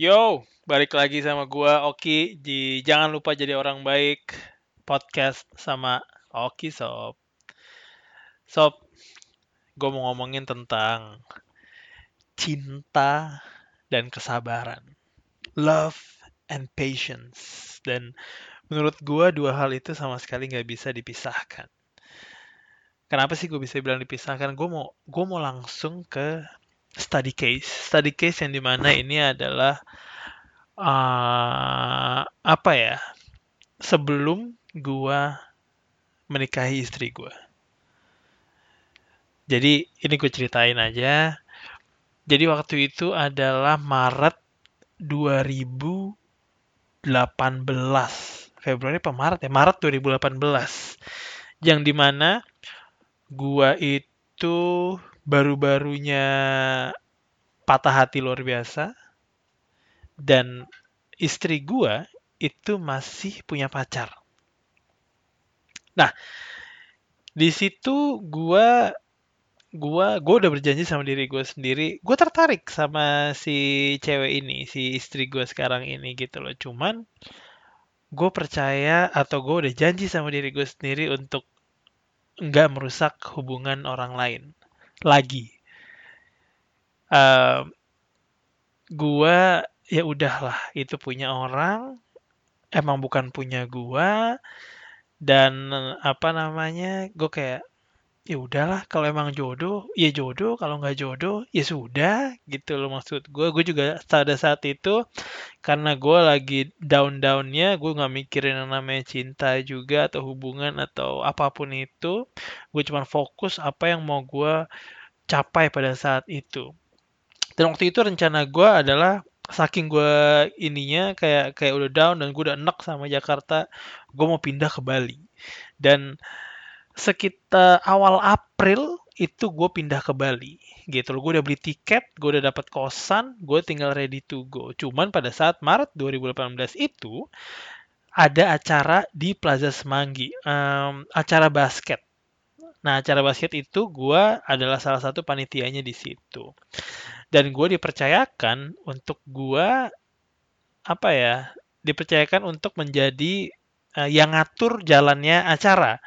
Yo, balik lagi sama gua Oki di Jangan Lupa Jadi Orang Baik podcast sama Oki Sob. Sob, gue mau ngomongin tentang cinta dan kesabaran. Love and patience. Dan menurut gua dua hal itu sama sekali nggak bisa dipisahkan. Kenapa sih gue bisa bilang dipisahkan? Gue mau gue mau langsung ke study case. Study case yang di mana ini adalah uh, apa ya sebelum gua menikahi istri gua. Jadi ini gue ceritain aja. Jadi waktu itu adalah Maret 2018 Februari apa Maret ya? Maret 2018 yang di mana gua itu baru-barunya patah hati luar biasa dan istri gua itu masih punya pacar. Nah, di situ gua gua gua udah berjanji sama diri gue sendiri, gue tertarik sama si cewek ini, si istri gue sekarang ini gitu loh. Cuman gue percaya atau gue udah janji sama diri gue sendiri untuk nggak merusak hubungan orang lain lagi. Uh, gua ya udahlah itu punya orang emang bukan punya gua dan apa namanya gue kayak ya udahlah kalau emang jodoh ya jodoh kalau nggak jodoh ya sudah gitu loh maksud gue gue juga pada saat itu karena gue lagi down downnya gue nggak mikirin yang namanya cinta juga atau hubungan atau apa pun itu gue cuma fokus apa yang mau gue capai pada saat itu. Dan waktu itu rencana gue adalah saking gue ininya kayak kayak udah down dan gue udah enak sama Jakarta gue mau pindah ke Bali. Dan sekitar awal April itu gue pindah ke Bali gitu loh. Gue udah beli tiket gue udah dapat kosan gue tinggal ready to go. Cuman pada saat Maret 2018 itu ada acara di Plaza Semanggi um, acara basket. Nah, acara basket itu gue adalah salah satu panitianya di situ. Dan gue dipercayakan untuk gue apa ya dipercayakan untuk menjadi uh, yang ngatur jalannya acara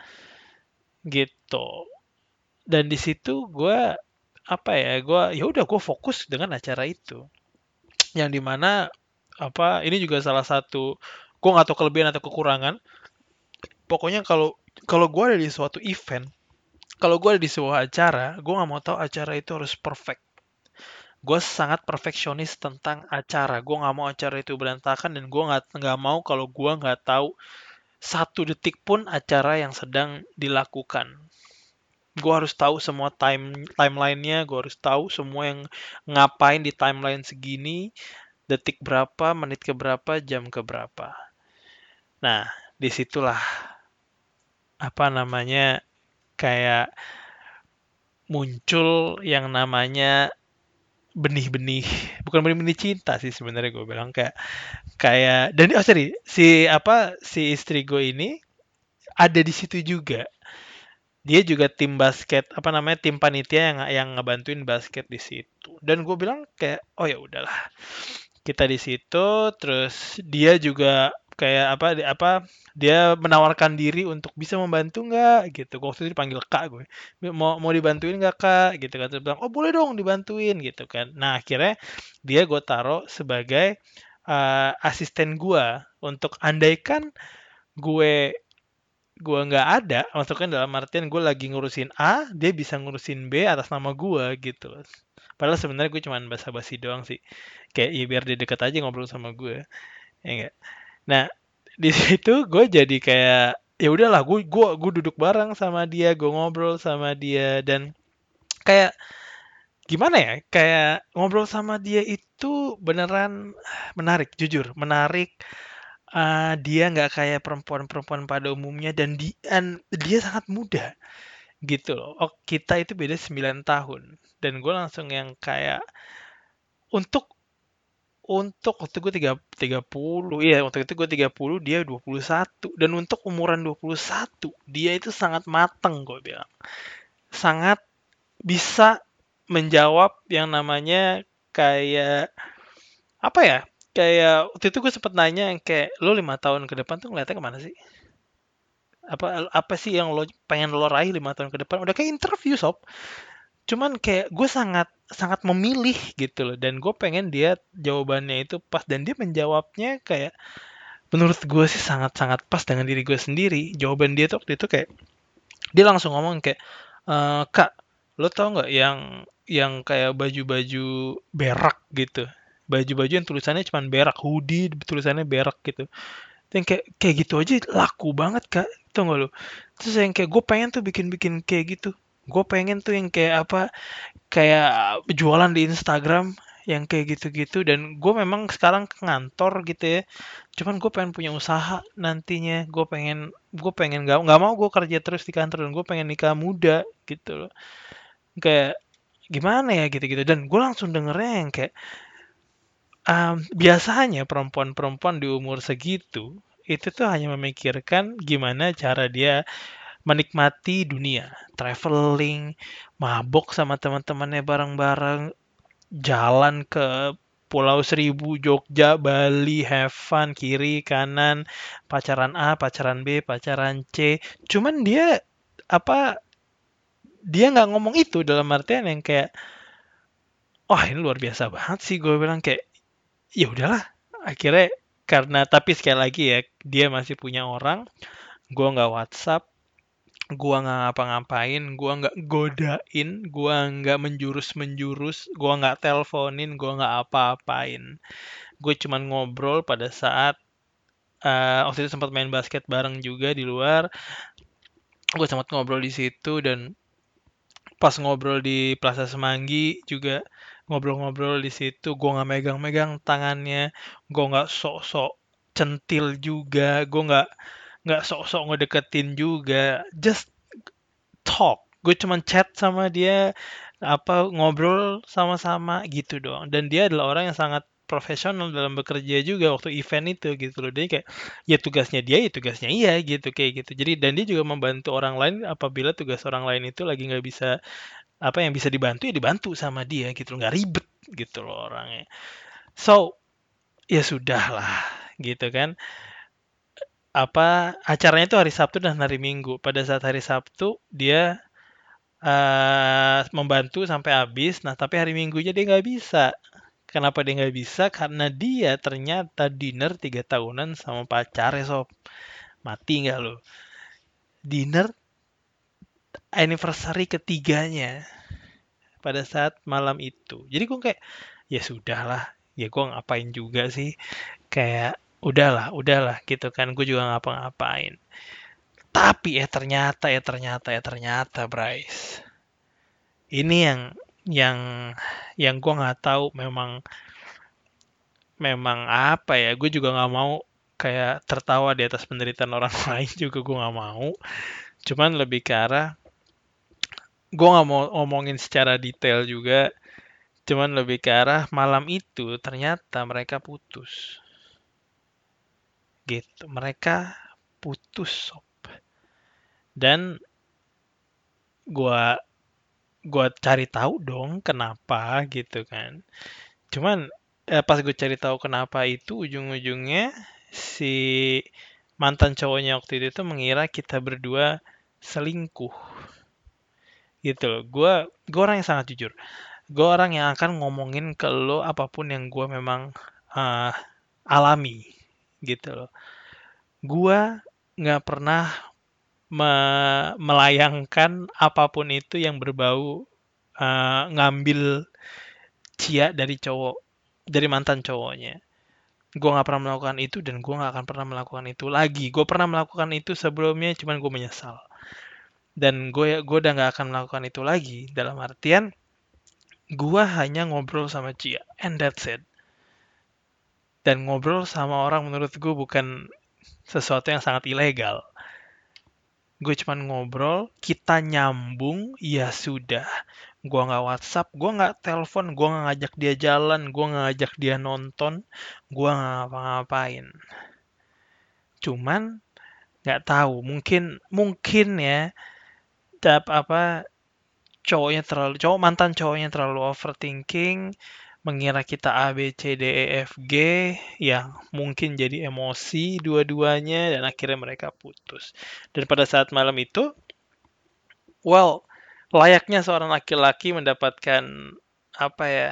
gitu. Dan di situ gue apa ya gue ya udah gue fokus dengan acara itu. Yang di mana apa ini juga salah satu gue nggak tahu kelebihan atau kekurangan. Pokoknya kalau kalau gue ada di suatu event kalau gue ada di sebuah acara gue nggak mau tahu acara itu harus perfect. Gue sangat perfeksionis tentang acara. Gue nggak mau acara itu berantakan dan gue nggak nggak mau kalau gue nggak tahu satu detik pun acara yang sedang dilakukan. Gue harus tahu semua time timelinenya gue harus tahu semua yang ngapain di timeline segini detik berapa menit ke berapa jam ke berapa. Nah di situlah apa namanya kayak muncul yang namanya benih-benih bukan benih-benih cinta sih sebenarnya gue bilang kayak kayak dan oh sorry si apa si istri gue ini ada di situ juga. Dia juga tim basket apa namanya tim panitia yang yang ngebantuin basket di situ. Dan gue bilang kayak oh ya udahlah kita di situ terus dia juga kayak apa apa dia menawarkan diri untuk bisa membantu nggak gitu. Waktu itu dipanggil kak gue. Mau mau dibantuin nggak kak? Gitu kan. Terus bilang oh boleh dong dibantuin gitu kan. Nah akhirnya dia gue taruh sebagai uh, asisten gue untuk andaikan gue gue nggak ada maksudnya dalam artian gue lagi ngurusin A dia bisa ngurusin B atas nama gue gitu. Padahal sebenarnya gue cuma basa-basi doang sih. Kayak ya biar dia deket aja ngobrol sama gue ya enggak nah di situ gue jadi kayak ya udahlah gue gue gue duduk bareng sama dia gue ngobrol sama dia dan kayak gimana ya kayak ngobrol sama dia itu beneran menarik jujur menarik. Uh, dia nggak kayak perempuan-perempuan pada umumnya dan dia dia sangat muda gitu loh. Oh kita itu beda 9 tahun dan gue langsung yang kayak untuk untuk waktu gue tiga tiga puluh iya waktu itu gue tiga puluh dia dua puluh satu dan untuk umuran dua puluh satu dia itu sangat mateng gue bilang sangat bisa menjawab yang namanya kayak apa ya kayak waktu itu gue sempet nanya yang kayak lo lima tahun ke depan tuh ngeliatnya ke mana sih? Apa apa sih yang lo pengen lo raih lima tahun ke depan? Udah kayak interview sob. Cuman kayak gue sangat sangat memilih gitu loh. Dan gue pengen dia jawabannya itu pas. Dan dia menjawabnya kayak menurut gue sih sangat-sangat pas dengan diri gue sendiri. Jawaban dia tuh waktu itu kayak dia langsung ngomong kayak e, kak lo tau nggak yang yang kayak baju-baju berak gitu? Baju-baju yang tulisannya cuma berak hoodie tulisannya berak gitu. Yang kayak kayak gitu aja laku banget kak. Tau gak lo? Terus yang kayak gue pengen tuh bikin-bikin kayak gitu gue pengen tuh yang kayak apa kayak jualan di Instagram yang kayak gitu-gitu. Dan gue memang sekarang ke kantor gitu ya. Cuman gue pengen punya usaha nantinya. Gue pengen gue pengen nggak nggak mau gue kerja terus di kantor dan gue pengen nikah muda gitu loh. Kayak gimana ya gitu-gitu. Dan gue langsung dengernya yang kayak um, biasanya perempuan-perempuan di umur segitu itu tuh hanya memikirkan gimana cara dia menikmati dunia, traveling, mabok sama teman-temannya bareng-bareng, jalan ke Pulau Seribu, Jogja, Bali, have kiri, kanan, pacaran A, pacaran B, pacaran C. Cuman dia apa dia nggak ngomong itu dalam artian yang kayak wah ini luar biasa banget sih gue bilang kayak ya udahlah akhirnya karena tapi sekali lagi ya dia masih punya orang gue nggak WhatsApp gue nggak ngapa-ngapain gue nggak godain gue nggak menjurus menjurus gue nggak teleponin gue nggak apa-apain. Gue cuman ngobrol pada saat uh, waktu itu sempat main basket bareng juga di luar. Gue sempat ngobrol di situ dan pas ngobrol di Plaza Semanggi juga ngobrol-ngobrol di situ gue nggak megang-megang tangannya gue nggak sok-sok centil juga gue nggak nggak sok-sok ngedeketin juga. Just talk. Gue cuman chat sama dia apa ngobrol sama-sama gitu doang. Dan dia adalah orang yang sangat profesional dalam bekerja juga waktu event itu gitu loh. Dia kayak ya tugasnya dia ya tugasnya iya gitu kayak gitu. Jadi dan dia juga membantu orang lain apabila tugas orang lain itu lagi nggak bisa apa yang bisa dibantu ya dibantu sama dia gitu nggak ribet gitu loh orangnya. So ya sudah lah gitu kan apa acaranya itu hari Sabtu dan hari Minggu. Pada saat hari Sabtu dia uh, membantu sampai habis. Nah tapi hari Minggunya dia nggak bisa. Kenapa dia nggak bisa? Karena dia ternyata dinner tiga tahunan sama pacarnya sob. Mati nggak lo dinner anniversary ketiganya pada saat malam itu. Jadi gue kayak ya sudahlah, ya gue ngapain juga sih. Kayak udahlah, udahlah gitu kan. Gue juga ngapa-ngapain. Tapi ya ternyata ya ternyata ya ternyata Bryce. Ini yang yang yang gue nggak tahu memang memang apa ya gue juga nggak mau kayak tertawa di atas penderitaan orang lain juga gue nggak mau cuman lebih ke arah gue nggak mau ngomongin secara detail juga cuman lebih ke arah malam itu ternyata mereka putus gitu. Mereka putus sob. Dan gue gua cari tahu dong kenapa gitu kan. Cuman eh, pas gue cari tahu kenapa itu ujung-ujungnya si mantan cowoknya waktu itu tuh mengira kita berdua selingkuh. Gitu loh. Gue gue orang yang sangat jujur. Gue orang yang akan ngomongin ke lo apa pun yang gue memang uh, alami gitu loh. Gue nggak pernah me melayangkan apa pun itu yang berbau uh, ngambil cia dari cowok dari mantan cowoknya. Gue nggak pernah melakukan itu dan gue nggak akan pernah melakukan itu lagi. Gue pernah melakukan itu sebelumnya cuman gue menyesal. Dan gue gue udah nggak akan melakukan itu lagi. Dalam artian gue hanya ngobrol sama Cia and that's it dan ngobrol sama orang menurut gue bukan sesuatu yang sangat ilegal. Gue cuman ngobrol kita nyambung ya sudah. Gue nggak WhatsApp gue nggak telepon gue nggak ngajak dia jalan gue nggak ngajak dia nonton gue nggak ngapa-ngapain. Cuman nggak tahu mungkin mungkin ya dap apa cowoknya terlalu cowok mantan cowoknya terlalu overthinking mengira kita A, B, C, D, E, F, G yang mungkin jadi emosi dua-duanya dan akhirnya mereka putus. Dan pada saat malam itu, well, layaknya seorang laki-laki mendapatkan apa ya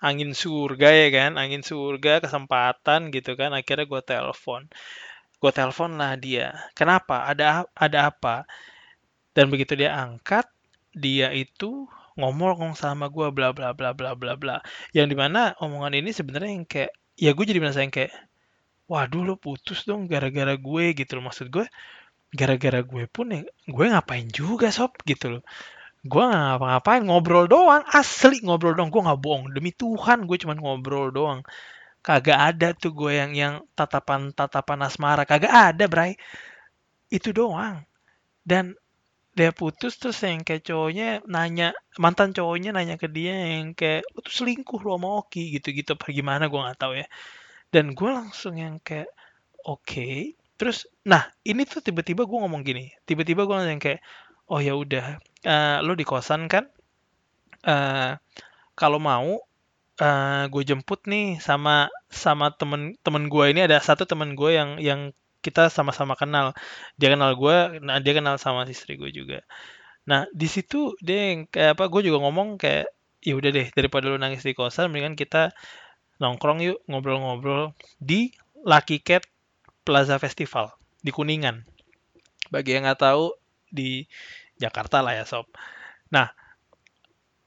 angin surga ya kan? Angin surga kesempatan gitu kan? Akhirnya gue telepon. Gue telepon lah dia. Kenapa? Ada ada apa? Dan begitu dia angkat dia itu ngomong sama gue bla bla bla bla bla bla. Yang di mana omongan ini sebenarnya yang kayak ya gue jadi merasa yang kayak waduh lo putus dong gara-gara gue gitu loh. Maksud gue gara-gara gue pun ya gue ngapain juga sob? Gitu loh. Gue ngapa-ngapain ngobrol doang asli ngobrol doang. Gue nggak bohong demi Tuhan gue cuman ngobrol doang. Kagak ada tuh gue yang yang tatapan tatapan asmara kagak ada bray. Itu doang. Dan dia putus terus yang kayak cowoknya nanya mantan cowoknya nanya ke dia yang kayak lu tuh selingkuh lu sama Oki gitu-gitu. Apa gimana gue nggak tahu ya. Dan gue langsung yang kayak oke. Okay. terus nah ini tuh tiba-tiba gue ngomong gini. Tiba-tiba gue yang kayak oh ya udah. Uh, lo di kosan kan? Uh, kalau mau uh, gue jemput nih sama sama temen temen gue ini. Ada satu temen gue yang yang kita sama-sama kenal. Dia kenal gue nah dia kenal sama istri gue juga. Nah di situ dia yang kayak apa gue juga ngomong kayak ya udah deh daripada lo nangis di kosan mendingan kita nongkrong yuk ngobrol-ngobrol di Lucky Cat Plaza Festival di Kuningan. Bagi yang nggak tahu di Jakarta lah ya sob. Nah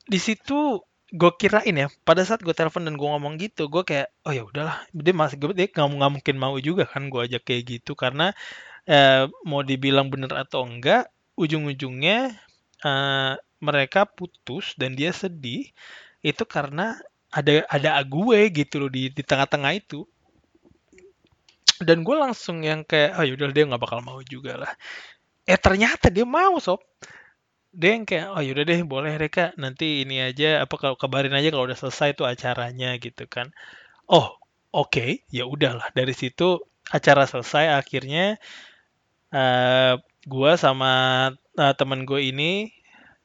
di situ gue kirain ya pada saat gue telepon dan gue ngomong gitu gue kayak oh ya udahlah. Dia masih gue dia nggak nggak mungkin mau juga kan gue ajak kayak gitu karena eh, mau dibilang bener atau enggak ujung-ujungnya eh, mereka putus dan dia sedih itu karena ada ada gue gitu loh di di tengah-tengah itu. Dan gue langsung yang kayak oh yaudah dia nggak bakal mau juga lah. Eh ternyata dia mau sob dia yang kayak oh yaudah deh boleh Reka nanti ini aja apa kalau kabarin aja kalau udah selesai tuh acaranya gitu kan. Oh oke okay, ya udahlah. Dari situ acara selesai akhirnya uh, gua sama uh, temen gue ini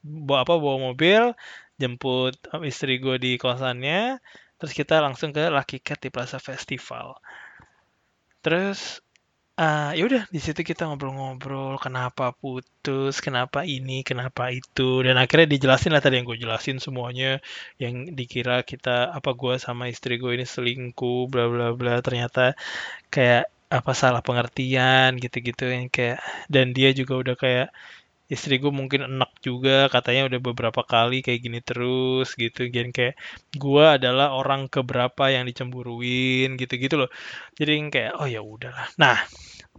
bawa apa bawa mobil jemput istri gue di kosannya terus kita langsung ke Lucky Cat di Plaza Festival. Terus Uh, ya udah di situ kita ngobrol-ngobrol kenapa putus, kenapa ini, kenapa itu, dan akhirnya dijelasin lah tadi yang gue jelasin semuanya, yang dikira kita apa gue sama istri gue ini selingkuh, bla bla bla, ternyata kayak apa salah pengertian gitu-gitu yang kayak dan dia juga udah kayak istri gue mungkin enak juga katanya udah beberapa kali kayak gini terus gitu. Dan kayak gue adalah orang keberapa yang dicemburuin gitu-gitu loh. Jadi kayak oh ya udahlah. Nah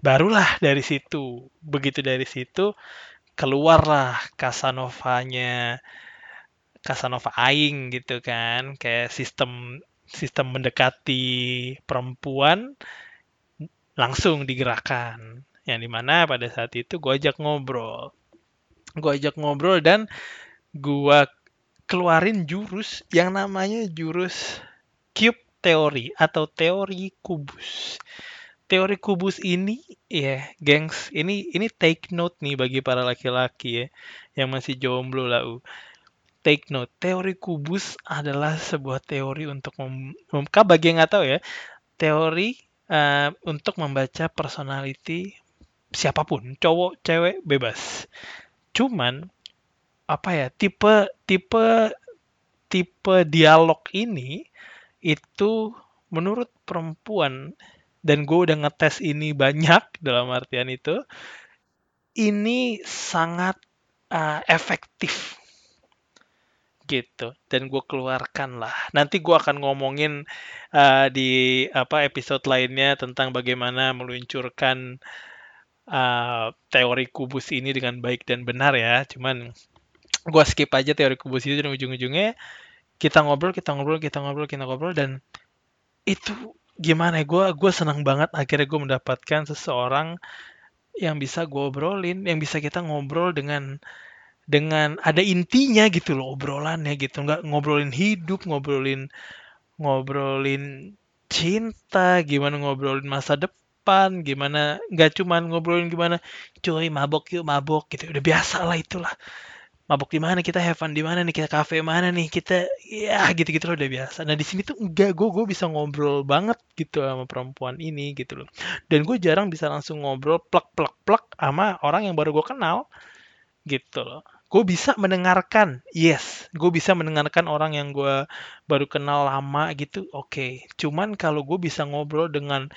barulah dari situ. Begitu dari situ keluarlah Casanovanya. Casanova Aing gitu kan. Kayak sistem sistem mendekati perempuan langsung digerakkan. Yang di mana pada saat itu gue ajak ngobrol gue ajak ngobrol dan gue keluarin jurus yang namanya jurus cube teori atau teori kubus. Teori kubus ini ya, yeah, gengs, ini ini take note nih bagi para laki-laki ya yang masih jomblo lah. Take note, teori kubus adalah sebuah teori untuk mem, mem bagi yang nggak tahu ya, teori uh, untuk membaca personality siapa pun, cowok, cewek, bebas. Cuman apa ya tipe tipe tipe dialog ini itu menurut perempuan dan gue udah ngetes ini banyak dalam artian itu ini sangat uh, efektif. Gitu dan gue keluarkan lah. Nanti gue akan ngomongin uh, di apa episode lainnya tentang bagaimana meluncurkan uh, teori kubus ini dengan baik dan benar ya. Cuman gue skip aja teori kubus itu dan ujung-ujungnya kita ngobrol, kita ngobrol, kita ngobrol, kita ngobrol dan itu gimana ya? Gue gue senang banget akhirnya gue mendapatkan seseorang yang bisa gue obrolin, yang bisa kita ngobrol dengan dengan ada intinya gitu loh obrolannya gitu nggak ngobrolin hidup ngobrolin ngobrolin cinta gimana ngobrolin masa depan depan gimana nggak cuman ngobrolin gimana cuy mabok yuk mabok gitu. Udah biasa lah itulah. Mabuk di mana kita have fun di mana nih kita kafe mana nih kita ya gitu-gitu loh udah biasa. Nah di sini tuh enggak gue gue bisa ngobrol banget gitu sama perempuan ini gitu loh. Dan gue jarang bisa langsung ngobrol plak plak plak sama orang yang baru gue kenal gitu loh. Gue bisa mendengarkan yes gue bisa mendengarkan orang yang gue baru kenal lama gitu oke. Cuman kalau gue bisa ngobrol dengan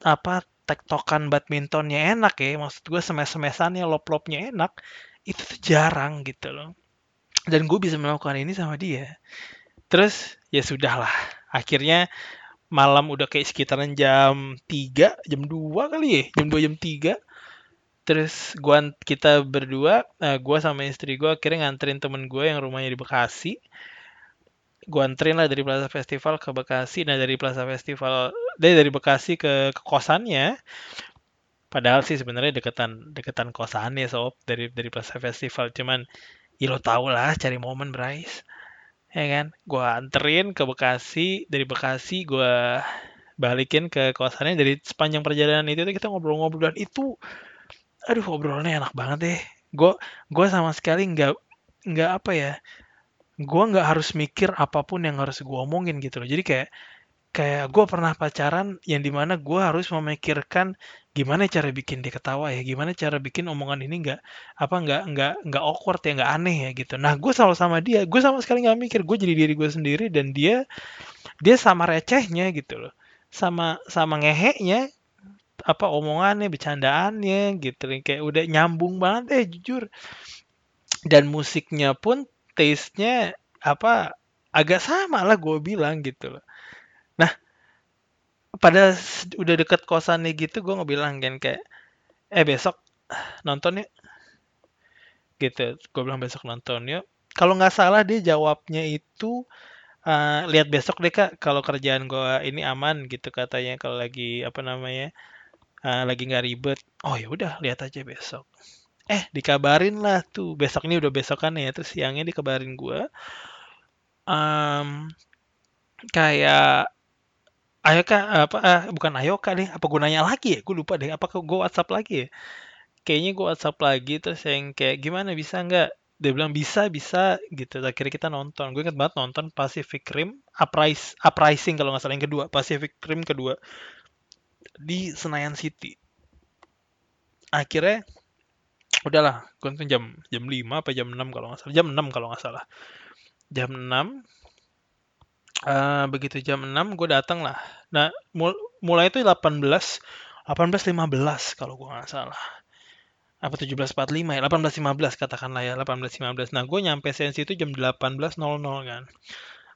apa tektokan badmintonnya enak ya maksud gue semes-semesannya lop-lopnya enak itu tuh jarang gitu loh. Dan gue bisa melakukan ini sama dia. Terus ya sudahlah. Akhirnya malam udah kayak sekitaran jam 3 jam 2 kali ya jam 2 jam 3 terus gua kita berdua uh, gua sama istri gua akhirnya nganterin temen gue yang rumahnya di Bekasi gua anterin lah dari Plaza Festival ke Bekasi. Nah dari Plaza Festival dari dari Bekasi ke, ke kosannya padahal sih sebenarnya deketan deketan kosannya sob dari dari Plaza Festival. Cuman ya lo tau lah cari momen Bryce ya kan? Gue anterin ke Bekasi dari Bekasi gue balikin ke kosannya. Dari sepanjang perjalanan itu kita ngobrol-ngobrol. Dan itu aduh ngobrolnya enak banget deh. Gue gue sama sekali nggak nggak apa ya gue nggak harus mikir apa pun yang harus gue omongin gitu loh. Jadi kayak kayak gue pernah pacaran yang di mana gue harus memikirkan gimana cara bikin dia ketawa ya gimana cara bikin omongan ini nggak apa nggak nggak nggak awkward ya nggak aneh ya gitu. Nah gue selalu sama dia gue sama sekali nggak mikir gue jadi diri gue sendiri dan dia dia sama recehnya gitu loh. Sama sama ngeheknya apa omongannya bercandaannya gitu kayak udah nyambung banget eh jujur. Dan musiknya pun taste-nya apa agak sama lah gue bilang gitu loh. Nah pada udah deket kosannya gitu gue ngebilang kan kayak eh besok nonton yuk. Gitu gue bilang besok nonton yuk. Kalau nggak salah dia jawabnya itu uh, lihat besok deh kak kalau kerjaan gue ini aman gitu katanya kalau lagi apa namanya uh, lagi nggak ribet. Oh ya udah lihat aja besok eh dikabarin lah tuh besok ini udah besokan ya terus siangnya dikabarin gue um, kayak Ayo kak, apa ah, bukan ayo kak deh, apa gunanya lagi ya? Gue lupa deh, apa gue WhatsApp lagi ya? Kayaknya gue WhatsApp lagi terus yang kayak gimana bisa nggak? Dia bilang bisa bisa gitu. Akhirnya kita nonton. Gue inget banget nonton Pacific Rim Uprise, Uprising kalau nggak salah yang kedua, Pacific Rim kedua di Senayan City. Akhirnya udahlah, nonton jam jam 5 apa jam 6 kalau nggak salah. Jam 6 kalau nggak salah. Jam 6 Uh, begitu jam 6 gue datang lah. Nah, mul mulai itu 18 18.15 kalau gue nggak salah. Apa 17.45 ya? 18.15 katakanlah ya, 18.15. Nah, gue nyampe sensi itu jam 18.00 kan.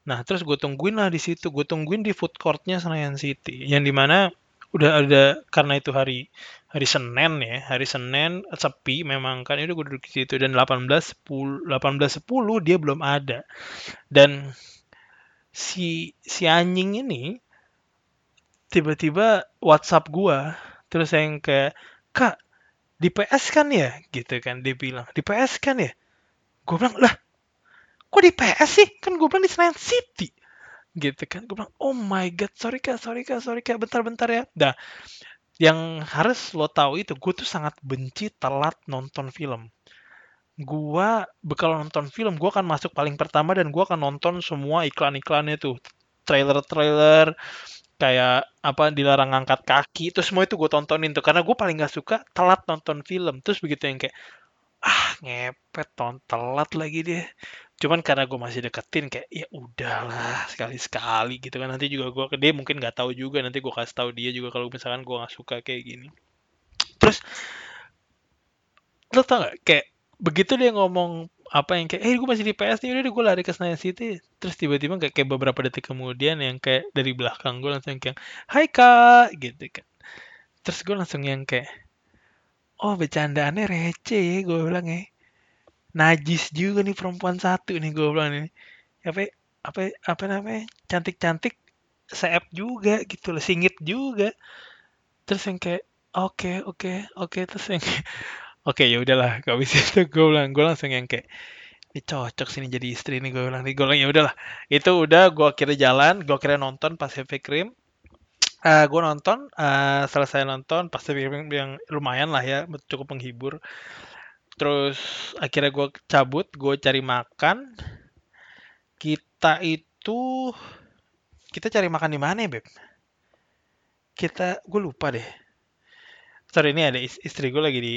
Nah, terus gue tungguin lah di situ. Gue tungguin di food courtnya Senayan City. Yang di mana udah ada karena itu hari hari Senin ya hari Senin sepi memang kan itu gue duduk di situ. Dan 18.10 18.10 dia belum ada. Dan si si anjing ini tiba-tiba WhatsApp gua terus yang kayak kak di PS kan ya? Gitu kan dia bilang di PS kan ya? Gue bilang lah kok di PS sih? Kan gue bilang di Senayan City gitu kan. Gue bilang oh my god sorry kak sorry kak sorry kak bentar-bentar ya. Dah. Yang harus lo tahu itu gue tuh sangat benci telat nonton film. Gua bekal nonton film gua akan masuk paling pertama dan gua akan nonton semua iklan-iklannya tuh. Trailer-trailer kayak apa dilarang ngangkat kaki itu semua itu gue tontonin tuh. Karena gue paling gak suka telat nonton film. Terus begitu yang kayak ah ngepet ton telat lagi dia cuman karena gue masih deketin kayak ya udahlah sekali sekali gitu kan. Nanti juga gue ke dia mungkin nggak tahu juga nanti gue kasih tahu dia juga kalau misalkan gue nggak suka kayak gini. Terus lo tau gak kayak begitu dia ngomong apa yang kayak eh gue masih di PS nih udah gue lari ke Senayan City. Terus tiba-tiba kayak, kayak beberapa detik kemudian yang kayak dari belakang gue langsung kayak Hai kak gitu kan. Terus gue langsung yang kayak oh bercandaannya receh ya gue bilang ya. Najis juga nih perempuan satu nih gue bilang nih apa apa apa namanya? Cantik-cantik seep juga gitu loh singit juga. Terus yang kayak oke okay, oke okay, oke okay. terus yang Oke ya udahlah, gak bisa itu gue bilang. Gue langsung yang kayak ini cocok sini jadi istri nih gue bilang. Nih gue bilang ya udahlah. Itu udah gue kira jalan gue kira nonton Pacific Rim uh, eh, gue nonton uh, selesai nonton Pacific Rim yang lumayan lah ya cukup menghibur. Terus akhirnya gue cabut gue cari makan. Kita itu kita cari makan di mana ya beb? Kita gue lupa deh. Sorry ini ada is- istri gue lagi di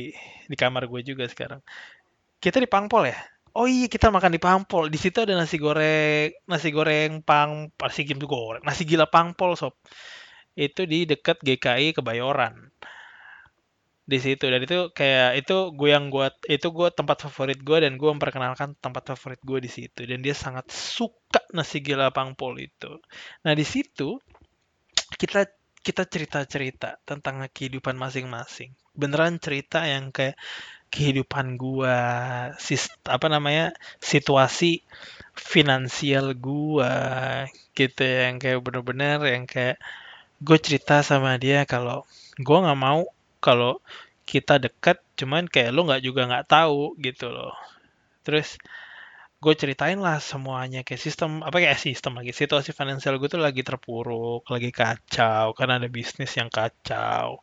di kamar gue juga sekarang. Kita di Pangpol ya? Oh iya kita makan di Pangpol. Di situ ada nasi goreng nasi goreng pang nasi goreng nasi gila Pangpol sob itu di dekat GKI Kebayoran. Di situ dan itu kayak itu gue yang gue itu gue tempat favorit gue dan gue memperkenalkan tempat favorit gue di situ. Dan dia sangat suka nasi gila pangpol itu. Nah di situ kita kita cerita-cerita tentang kehidupan masing-masing. Beneran cerita yang kayak kehidupan gua sis apa namanya situasi finansial gua gitu yang kayak bener-bener yang kayak gue cerita sama dia kalau gue nggak mau kalau kita dekat cuman kayak lo nggak juga nggak tahu gitu loh. Terus gue ceritain lah semuanya kayak sistem apa kayak sistem lagi situasi finansial gue tuh lagi terpuruk lagi kacau karena ada bisnis yang kacau.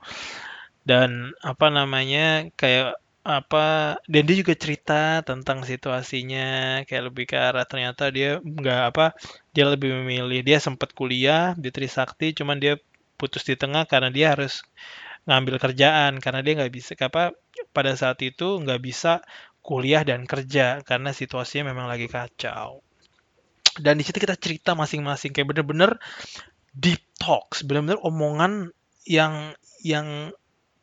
Dan apa namanya kayak apa dan dia juga cerita tentang situasinya kayak lebih ke arah ternyata dia nggak apa dia lebih memilih dia sempat kuliah di Trisakti cuman dia putus di tengah karena dia harus ngambil kerjaan karena dia nggak bisa apa pada saat itu nggak bisa kuliah dan kerja karena situasinya memang lagi kacau. Dan di situ kita cerita masing-masing kayak bener-bener deep talks bener-bener omongan yang yang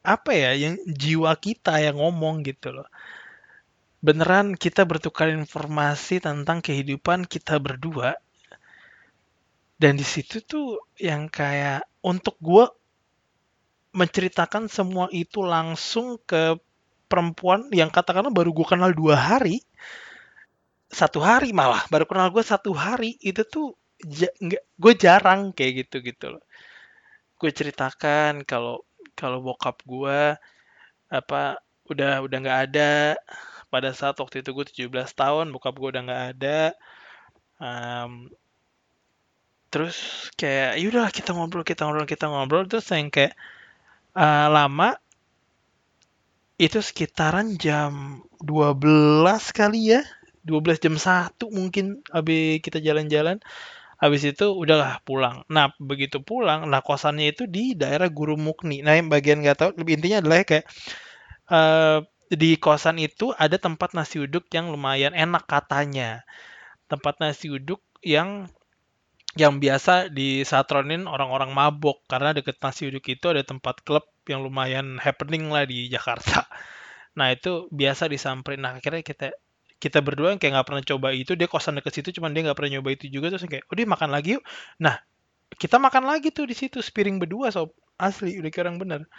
apa ya yang jiwa kita yang ngomong gitu loh. Beneran kita bertukar informasi tentang kehidupan kita berdua dan di situ tuh yang kayak untuk gue menceritakan semua itu langsung ke perempuan yang katakanlah baru gue kenal dua hari satu hari malah baru kenal gue satu hari itu tuh ja, gue jarang kayak gitu gitu loh. Gue ceritakan kalau kalau bokap gue apa udah udah nggak ada. Pada saat waktu itu gue 17 tahun bokap gue udah nggak ada. Um, terus kayak yaudah kita ngobrol kita ngobrol kita ngobrol. Terus yang kayak uh, lama itu sekitaran jam 12 kali ya. 12 jam 1 mungkin habis kita jalan-jalan habis itu udahlah pulang nah begitu pulang nah kosannya itu di daerah Guru Mukni nah yang bagian nggak tahu lebih intinya adalah kayak uh, di kosan itu ada tempat nasi uduk yang lumayan enak katanya tempat nasi uduk yang yang biasa disatronin orang-orang mabok karena deket nasi uduk itu ada tempat klub yang lumayan happening lah di Jakarta. Nah itu biasa disamperin. Nah akhirnya kita kita berdua yang kayak nggak pernah coba itu dia kosan deket situ cuman dia nggak pernah nyoba itu juga terus kayak udah makan lagi yuk. Nah kita makan lagi tuh di situ spiring berdua sob. Asli udah kurang bener.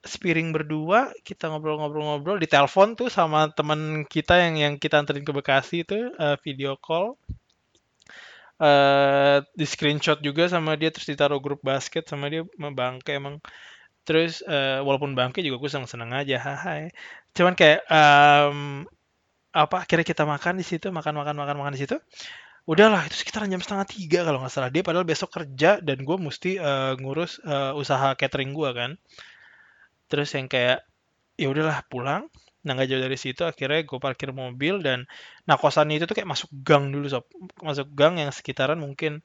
Spiring berdua kita ngobrol-ngobrol-ngobrol di telepon tuh sama teman kita yang yang kita anterin ke Bekasi itu uh, video call. Uh, di screenshot juga sama dia terus ditaruh grup basket sama dia sama bangke emang. Terus uh, walaupun bangke juga gue seneng seneng aja hai. Cuman kayak um, apa akhirnya kita makan di situ makan makan makan makan di situ. Udahlah itu sekitar jam setengah tiga kalau nggak salah. Dia padahal besok kerja dan gue mesti uh, ngurus uh, usaha catering gue kan. Terus yang kayak ya udahlah pulang. Nah nggak jauh dari situ akhirnya gue parkir mobil dan nah kosannya itu tuh kayak masuk gang dulu sob. Masuk gang yang sekitaran mungkin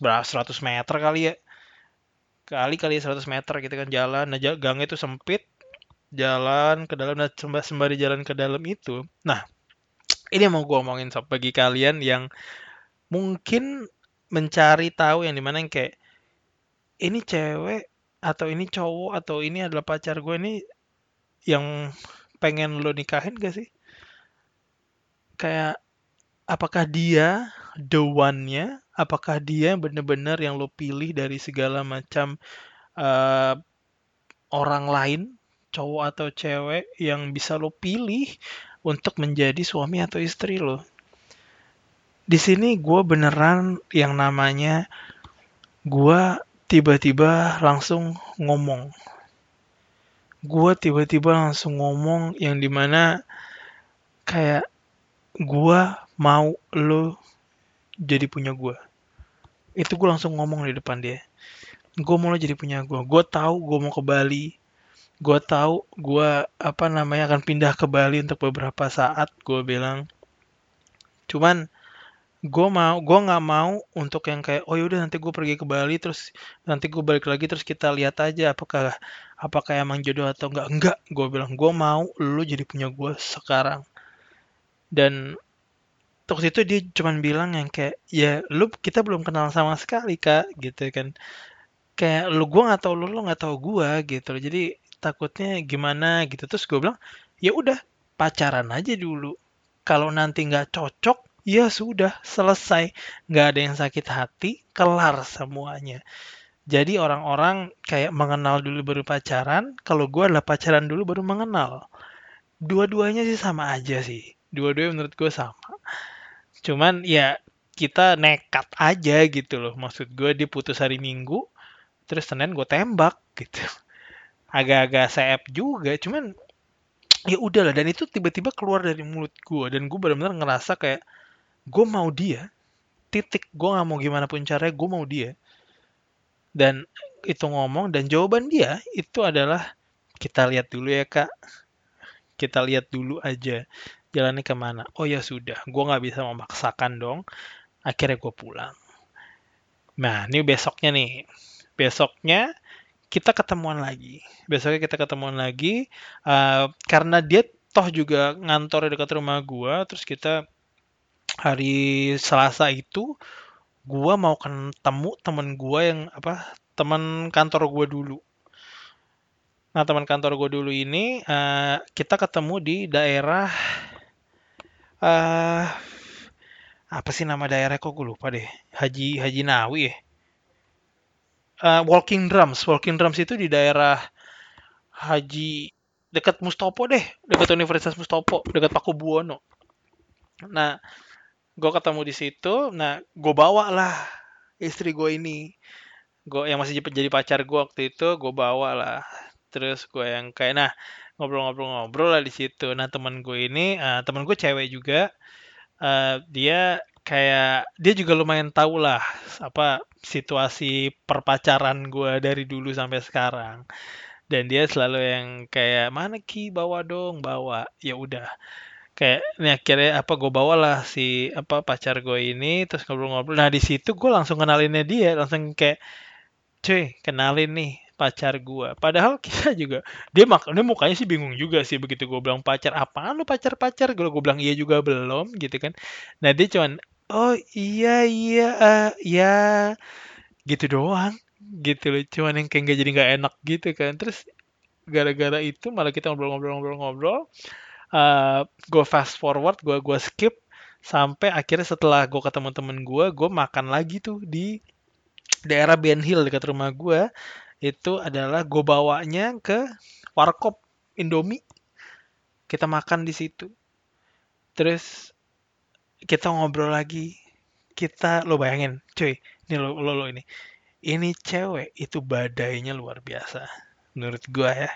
berapa 100 meter kali ya. Kali kali 100 meter gitu kan jalan. Nah gangnya itu sempit jalan ke dalam dan sembari jalan ke dalam itu. Nah, ini yang mau gue omongin sob bagi kalian yang mungkin mencari tahu yang di mana yang kayak ini cewek atau ini cowok atau ini adalah pacar gue ini yang pengen lo nikahin gak sih? Kayak apakah dia the one-nya? Apakah dia bener-bener yang lo pilih dari segala macam uh, orang lain cowok atau cewek yang bisa lo pilih untuk menjadi suami atau istri lo. Di sini gue beneran yang namanya gue tiba-tiba langsung ngomong. Gue tiba-tiba langsung ngomong yang di mana kayak gue mau lo jadi punya gue. Itu gue langsung ngomong di depan dia. Gue mau lo jadi punya gue. Gue tahu gue mau ke Bali gue tahu gue apa namanya akan pindah ke Bali untuk beberapa saat gue bilang. Cuman gue mau gue nggak mau untuk yang kayak oh yaudah nanti gue pergi ke Bali terus nanti gue balik lagi terus kita lihat aja apakah apakah emang jodoh atau enggak enggak gue bilang gue mau lu jadi punya gue sekarang. Dan waktu itu dia cuman bilang yang kayak ya lu kita belum kenal sama sekali kak gitu kan. Kayak lu gue nggak tahu lu lu nggak tahu gue gitu jadi takutnya gimana gitu. Terus gue bilang ya udah pacaran aja dulu. Kalau nanti nggak cocok ya sudah selesai. Nggak ada yang sakit hati kelar semuanya. Jadi orang-orang kayak mengenal dulu baru pacaran kalau gue adalah pacaran dulu baru mengenal. Dua-duanya sih sama aja sih. Dua-duanya menurut gue sama. Cuman ya kita nekat aja gitu loh. Maksud gue dia putus hari minggu terus senin gue tembak gitu agak-agak seep juga cuman ya udahlah dan itu tiba-tiba keluar dari mulut gue dan gue benar-benar ngerasa kayak gue mau dia titik gue nggak mau gimana pun caranya gue mau dia dan itu ngomong dan jawaban dia itu adalah kita lihat dulu ya kak. Kita lihat dulu aja jalannya ke mana. Oh ya sudah gue nggak bisa memaksakan dong. Akhirnya gue pulang. Nah ini besoknya nih. Besoknya kita ketemuan lagi. Besoknya kita ketemuan lagi uh, karena dia toh juga ngantor dekat rumah gue terus kita hari Selasa itu gua mau ketemu temen gua yang apa teman kantor gua dulu. Nah teman kantor gua dulu ini uh, kita ketemu di daerah uh, apa sih nama daerah kok gue lupa deh. Haji Haji Nawi ya uh, Walking Drums. Walking Drums itu di daerah Haji dekat Mustopo deh. Dekat Universitas Mustopo. Dekat Paku Buwono nah gue ketemu di situ. Nah gue bawa lah istri gue ini. Gue yang masih jadi pacar gue waktu itu gue bawa lah. Terus gue yang kayak nah ngobrol-ngobrol-ngobrol lah di situ. Nah teman gue ini uh, teman gue cewek juga. Uh, dia kayak dia juga lumayan tahu lah apa situasi perpacaran gue dari dulu sampai sekarang. Dan dia selalu yang kayak mana ki? Bawa dong bawa. Ya udah. Kayak nih akhirnya apa gue bawa lah si apa pacar gue ini terus ngobrol-ngobrol. Nah di situ gue langsung kenalinnya dia langsung kayak cuy kenalin nih pacar gue padahal kita juga dia mak dia mukanya sih bingung juga sih begitu gue bilang pacar. Apaan lu pacar pacar gue gue bilang iya juga belum gitu kan. Nah dia cuman oh iya iya uh, ya gitu doang gitu loh. Cuman yang kayak gak jadi nggak enak gitu kan. Terus gara-gara itu malah kita ngobrol-ngobrol-ngobrol-ngobrol uh, gue fast forward gue gue skip sampai akhirnya setelah gue ketemu temen gue gue makan lagi tuh di daerah Ben Hill dekat rumah gue itu adalah gue bawanya ke warkop Indomie. Kita makan di situ. Terus kita ngobrol lagi kita lo bayangin cuy ini lo lo, lo ini ini cewek itu badainya luar biasa menurut gue ya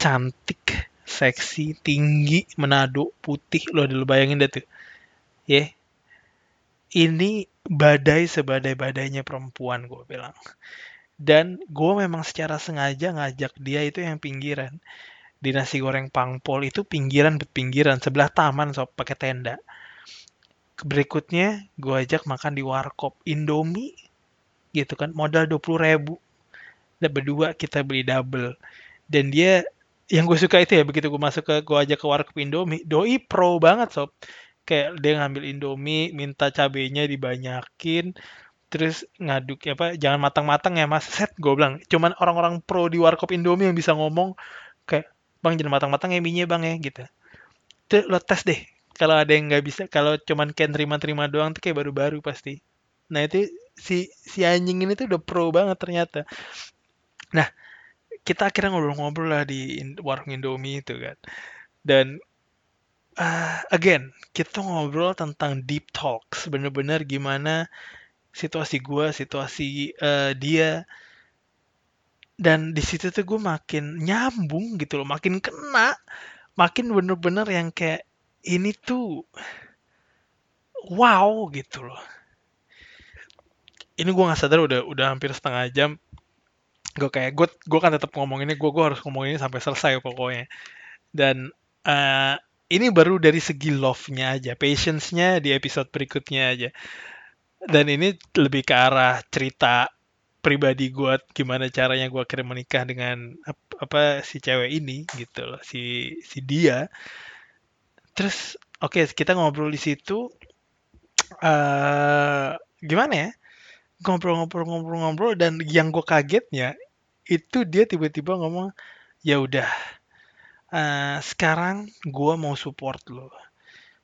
cantik seksi, tinggi, Manado, putih. Lo udah bayangin deh tuh. Ya. Yeah. Ini badai sebadai-badainya perempuan gue bilang. Dan gue memang secara sengaja ngajak dia itu yang pinggiran. Di nasi goreng pangpol itu pinggiran pinggiran sebelah taman sob pakai tenda. Berikutnya gue ajak makan di warkop Indomie gitu kan modal 20 ribu. Dan berdua kita beli double. Dan dia yang gue suka itu ya begitu gue masuk ke gue aja ke warkop Indomie doi pro banget sob. Kayak dia ngambil Indomie minta cabenya dibanyakin terus ngaduk apa jangan matang-matang ya mas. Set gue bilang. Cuman orang-orang pro di warkop Indomie yang bisa ngomong kayak bang jangan matang-matang ya minyak bang ya gitu. Tuh lo tes deh kalau ada yang nggak bisa kalau cuman kayak terima-terima doang tuh kayak baru-baru pasti nah itu si si anjing ini tuh udah pro banget ternyata nah kita akhirnya ngobrol-ngobrol lah di warung Indomie itu kan. Dan uh, again, kita ngobrol tentang deep talks, bener-bener gimana situasi gue, situasi uh, dia. Dan di situ tuh gue makin nyambung gitu loh, makin kena, makin bener-bener yang kayak ini tuh wow gitu loh. Ini gue nggak sadar udah udah hampir setengah jam. Gue kayak gue gue kan tetap ngomong ini gue gue harus ngomong ini sampai selesai pokoknya. Dan eh, ini baru dari segi love-nya aja patience-nya di episode berikutnya aja. Dan ini lebih ke arah cerita pribadi gue gimana caranya gue akhirnya menikah dengan ap- apa si cewek ini gitu loh si si dia terus oke kita ngobrol di situ eh gimana ya? Ngobrol-ngobrol-ngobrol-ngobrol dan yang gue kagetnya itu dia tiba-tiba ngomong ya udah eh, sekarang gue mau support lo.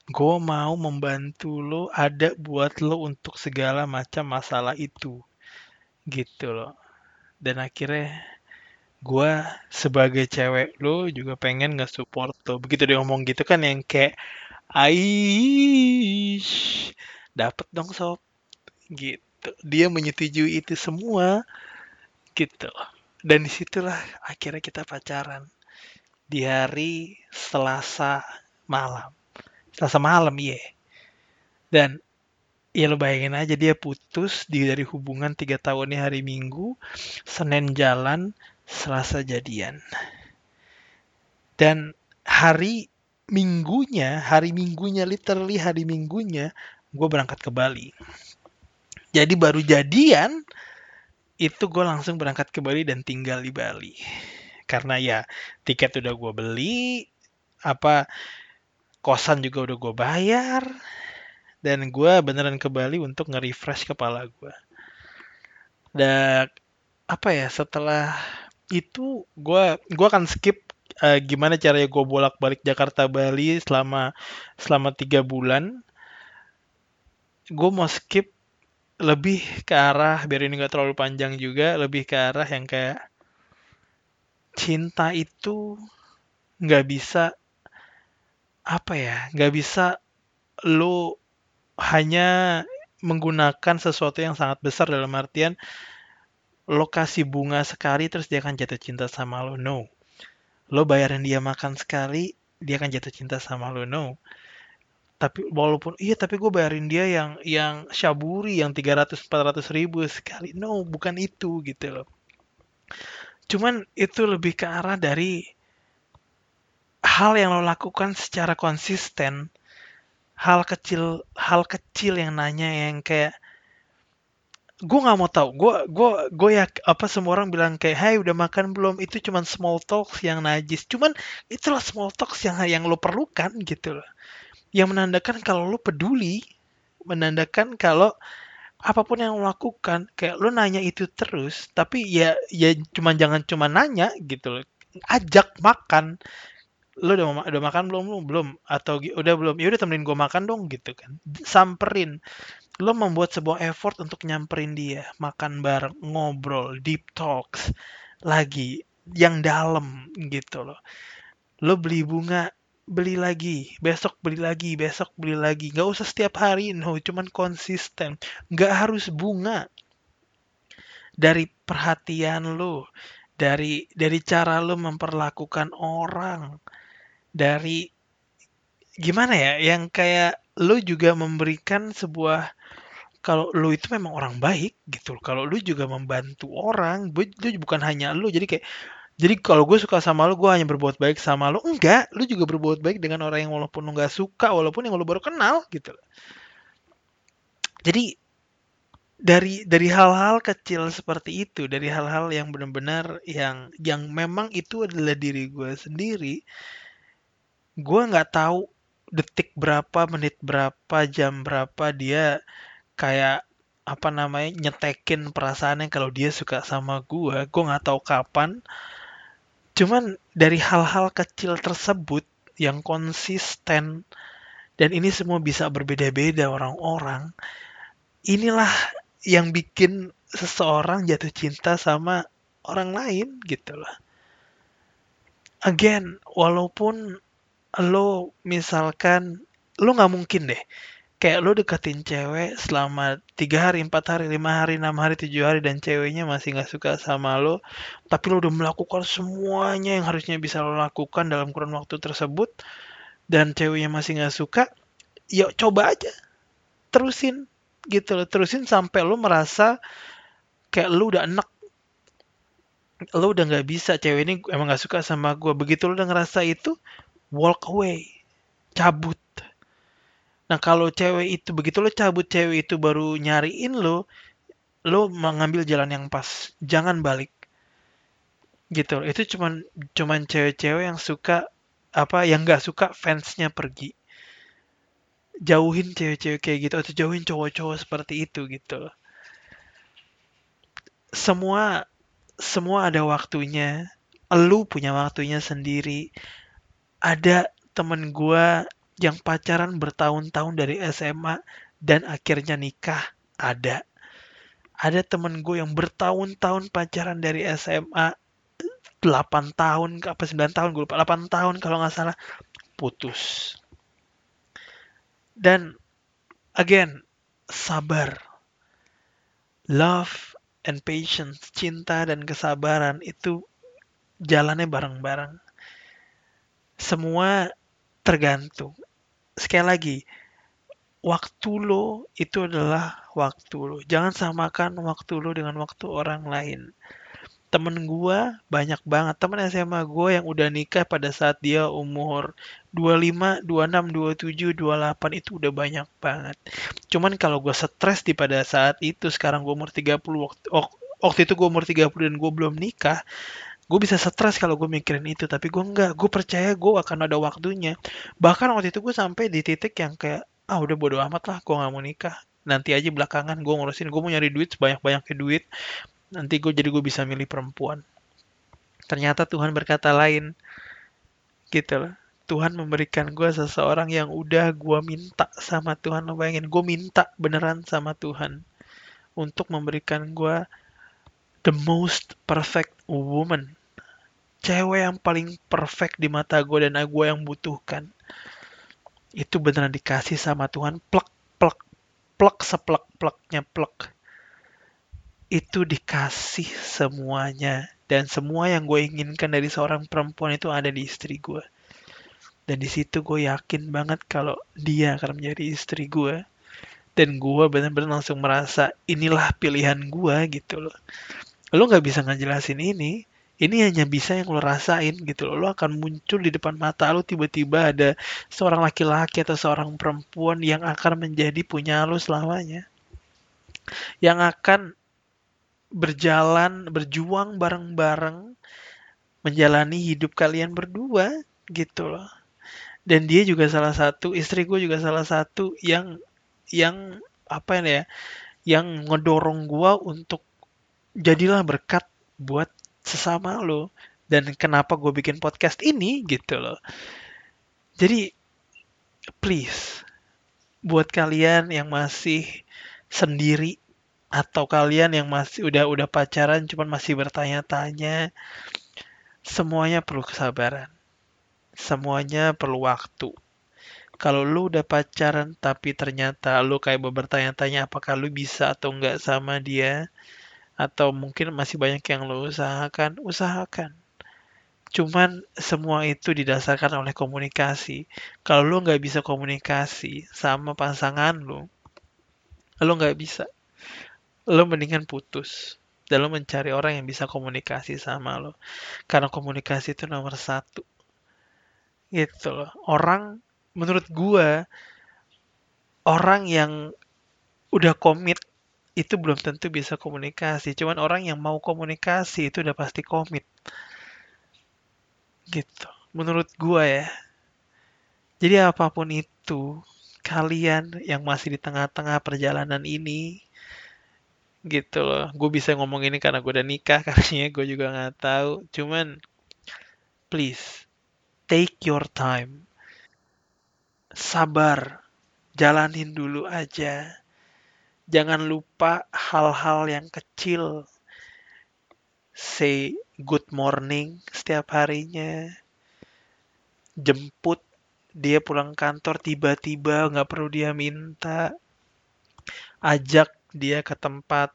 Gue mau membantu lo ada buat lo untuk segala macam masalah itu. Gitu loh. Dan akhirnya gue sebagai cewek lo juga pengen nge-support lo begitu dia ngomong gitu kan yang kayak Aish dapet dong sob. Gitu. Dia menyetujui itu semua. Gitu. Dan di situlah akhirnya kita pacaran di hari Selasa malam. Selasa malam iya. Dan ya lo bayangin aja dia putus dari hubungan tiga tahunnya hari Minggu Senin jalan Selasa jadian. Dan hari Minggunya hari Minggunya literally hari Minggunya gue berangkat ke Bali. Jadi baru jadian itu gue langsung berangkat ke Bali dan tinggal di Bali. Karena ya tiket udah gue beli apa kosan juga udah gue bayar dan gue beneran ke Bali untuk nge-refresh kepala gue dan apa ya setelah itu gue gue akan skip eh, gimana caranya gue bolak-balik Jakarta Bali selama selama tiga bulan. Gue mau skip lebih ke arah biar ini nggak terlalu panjang juga lebih ke arah yang kayak cinta itu nggak bisa apa ya nggak bisa lo hanya menggunakan sesuatu yang sangat besar dalam artian lo kasih bunga sekali terus dia akan jatuh cinta sama lo. No. Lo bayarin dia makan sekali dia akan jatuh cinta sama lo. No. Tapi walaupun iya tapi gue bayarin dia yang yang syaburi yang 300 400 ribu sekali. No bukan itu gitu loh. Cuman itu lebih ke arah dari hal yang lo lakukan secara konsisten. Hal kecil hal kecil yang nanya yang kayak gue nggak mau tahu. Gue gue gue ya apa semua orang bilang kayak hai udah makan belum? Itu cuman small talks yang najis. Cuman itulah small talks yang yang lo perlukan gitu loh. Yang menandakan kalau lo peduli menandakan kalau apa pun yang lo lakukan kayak lo nanya itu terus tapi ya ya cuman jangan cuma nanya gitu loh. Ajak makan. Lo udah udah makan belum? Belum belum? Atau udah belum? Ya udah temenin gue makan dong gitu kan. Samperin lo membuat sebuah effort untuk nyamperin dia makan bareng ngobrol deep talks lagi yang dalam gitu loh. Lo beli bunga beli lagi. Besok beli lagi besok beli lagi. Nggak usah setiap hari no cuman konsisten. Nggak harus bunga. Dari perhatian lo dari dari cara lo memperlakukan orang dari gimana ya yang kayak lo juga memberikan sebuah kalau lu itu memang orang baik gitu. Kalau lu juga membantu orang, itu bukan hanya lu. Jadi kayak jadi kalau gue suka sama lu, gue hanya berbuat baik sama lu. Enggak, lu juga berbuat baik dengan orang yang walaupun lu nggak suka, walaupun yang lu baru kenal gitu. Jadi dari dari hal-hal kecil seperti itu, dari hal-hal yang benar-benar yang yang memang itu adalah diri gue sendiri, gue nggak tahu detik berapa, menit berapa, jam berapa dia kayak apa namanya nyetekin perasaannya kalau dia suka sama gua gua nggak tahu kapan. Cuman dari hal-hal kecil tersebut yang konsisten dan ini semua bisa berbeda-beda orang-orang inilah yang bikin seseorang jatuh cinta sama orang lain gitu loh. Again walaupun lo misalkan lo nggak mungkin deh. Kayak lo deketin cewek selama tiga hari, empat hari, lima hari, enam hari, tujuh hari dan ceweknya masih nggak suka sama lo, tapi lo udah melakukan semuanya yang harusnya bisa lo lakukan dalam kurun waktu tersebut dan ceweknya masih nggak suka, ya coba aja. Terusin gitu loh, terusin sampai lo merasa kayak lo udah enak. Lo udah nggak bisa cewek ini emang nggak suka sama gue begitu lo udah ngerasa itu walk away cabut. Nah kalau cewek itu begitu lo cabut cewek itu baru nyariin lo lo mengambil jalan yang pas. Jangan balik. Gitu itu cuman cuman cewek-cewek yang suka apa yang nggak suka fansnya pergi. Jauhin cewek-cewek kayak gitu atau jauhin cowok-cowok seperti itu gitu semua semua ada waktunya. Lu punya waktunya sendiri ada temen gua yang pacaran bertahun-tahun dari SMA dan akhirnya nikah. Ada. Ada temen gue yang bertahun-tahun pacaran dari SMA 8 tahun apa 9 tahun gue lupa. 8 tahun kalau nggak salah. Putus. Dan again sabar. Love and patience cinta dan kesabaran itu jalannya bareng-bareng semua tergantung. Sekali lagi waktu lo itu adalah waktu lo. Jangan samakan waktu lo dengan waktu orang lain. Temen gua banyak banget. Temen SMA gue yang udah nikah pada saat dia umur 25, 26, 27, 28 itu udah banyak banget. Cuman kalau gue stres di pada saat itu, sekarang gue umur 30, waktu, waktu itu gue umur 30 dan gue belum nikah, gue bisa stres kalau gue mikirin itu, tapi gue enggak. Gue percaya gue akan ada waktunya. Bahkan waktu itu gue sampai di titik yang kayak, ah udah bodo amat lah, gue gak mau nikah. Nanti aja belakangan gue ngurusin, gue mau nyari duit sebanyak-banyaknya duit nanti gue jadi gue bisa milih perempuan ternyata Tuhan berkata lain gitu loh Tuhan memberikan gue seseorang yang udah gue minta sama Tuhan lo bayangin gue minta beneran sama Tuhan untuk memberikan gue the most perfect woman cewek yang paling perfect di mata gue dan gue yang butuhkan. Itu beneran dikasih sama Tuhan. Plek plek plek seplek pleknya plek. Itu dikasih semuanya. Dan semua yang gue inginkan dari seorang perempuan itu ada di istri gue dan di situ gue yakin banget kalau dia akan menjadi istri gue dan gue benar-benar langsung merasa inilah pilihan gue gitu loh. Lo nggak bisa ngejelasin ini ini hanya bisa yang lo rasain gitu loh lo akan muncul di depan mata lo tiba-tiba ada seorang laki-laki atau seorang perempuan yang akan menjadi punya lo selamanya yang akan berjalan, berjuang bareng-bareng menjalani hidup kalian berdua gitu loh. Dan dia juga salah satu, istri gue juga salah satu yang yang apa ya, yang ngedorong gue untuk jadilah berkat buat sesama lo. Dan kenapa gue bikin podcast ini gitu loh. Jadi please buat kalian yang masih sendiri atau kalian yang masih udah udah pacaran cuman masih bertanya-tanya semuanya perlu kesabaran semuanya perlu waktu kalau lu udah pacaran tapi ternyata lu kayak bertanya-tanya apakah lu bisa atau enggak sama dia atau mungkin masih banyak yang lu usahakan usahakan. Cuman semua itu didasarkan oleh komunikasi. Kalau lu nggak bisa komunikasi sama pasangan lu lu nggak bisa. Lo mendingan putus dan lo mencari orang yang bisa komunikasi sama lo. Karena komunikasi itu nomor satu. Gitu loh. Orang menurut gua orang yang udah komit itu belum tentu bisa komunikasi. Cuman orang yang mau komunikasi itu udah pasti komit. Gitu. Menurut gua ya. Jadi apa pun itu kalian yang masih di tengah-tengah perjalanan ini gitu loh. Gue bisa ngomong ini karena gue udah nikah karena gue juga nggak tahu. Cuman please take your time. Sabar. Jalanin dulu aja jangan lupa hal-hal yang kecil. Say good morning setiap harinya. Jemput dia pulang kantor tiba-tiba nggak perlu dia minta. Ajak dia ke tempat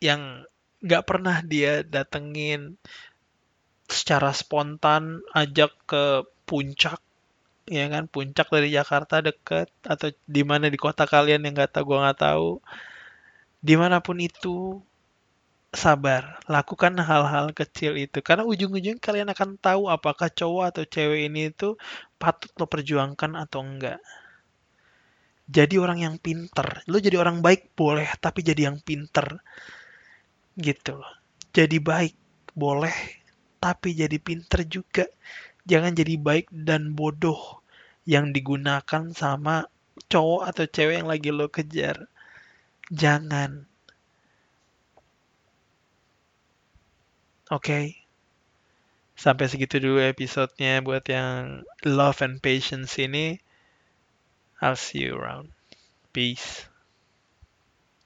yang nggak pernah dia datengin. Secara spontan ajak ke puncak ya kan puncak dari Jakarta deket atau di mana di kota kalian yang nggak tahu gua nggak tahu di mana pun itu sabar, lakukan hal-hal kecil itu karena ujung-ujungnya kalian akan tahu apakah cowok atau cewek ini itu patut lo perjuangkan atau enggak. Jadi orang yang pinter. Lo jadi orang baik boleh, tapi jadi yang pinter. Gitu loh. Jadi baik boleh, tapi jadi pinter juga. Jangan jadi baik dan bodoh yang digunakan sama cowok atau cewek yang lagi lo kejar. Jangan. Oke. Okay? Sampai segitu dulu episodenya buat yang love and patience ini. I'll see you around. Peace.